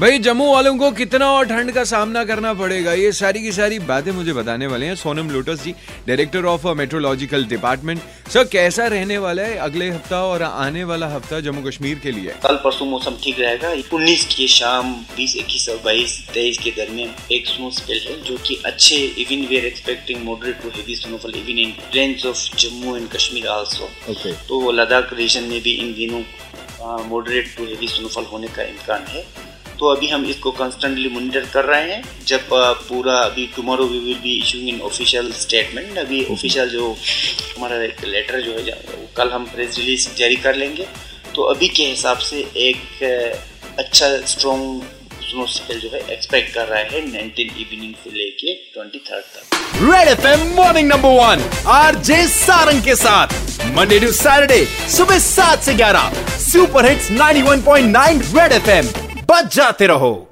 भाई जम्मू वालों को कितना और ठंड का सामना करना पड़ेगा? ये सारी की सारी बातें मुझे बताने वाले हैं। Sonam Lotus ji director of meteorological department sir कैसा रहने वाला है अगले हफ़्ता और आने वाला हफ़्ता जम्मू कश्मीर के लिए? कल परसों मौसम ठीक रहेगा। उन्नीस की शाम बीस इक्कीस और बाईस तेईस के दरमियान एक स्नो स्पेल है जो की अच्छे even we are expecting moderate to heavy snowfall even in range of Jammu and Kashmir also तो लद्दाख रीजन में भी इन दिनों मॉडरेट टू हेवी स्नोफॉल होने का इम्कान है। तो अभी हम इसको कंस्टेंटली मॉनिटर कर रहे हैं। जब पूरा अभी tomorrow we will be issuing in official statement अभी ऑफिशियल जो हमारा एक लेटर जो है वो कल हम प्रेस रिलीज़ जारी कर लेंगे। तो अभी के हिसाब से एक अच्छा स्ट्रॉन्ग स्नो स्पेल जो है एक्सपेक्ट कर रहा है 19 इवनिंग से लेके 23 तक। Red FM morning number one RJ Sarang के साथ। मंडे टू सैटरडे सुबह सात से ग्यारह। सुपर हिट्स 91.9 रेड एफएम बच जाते रहो।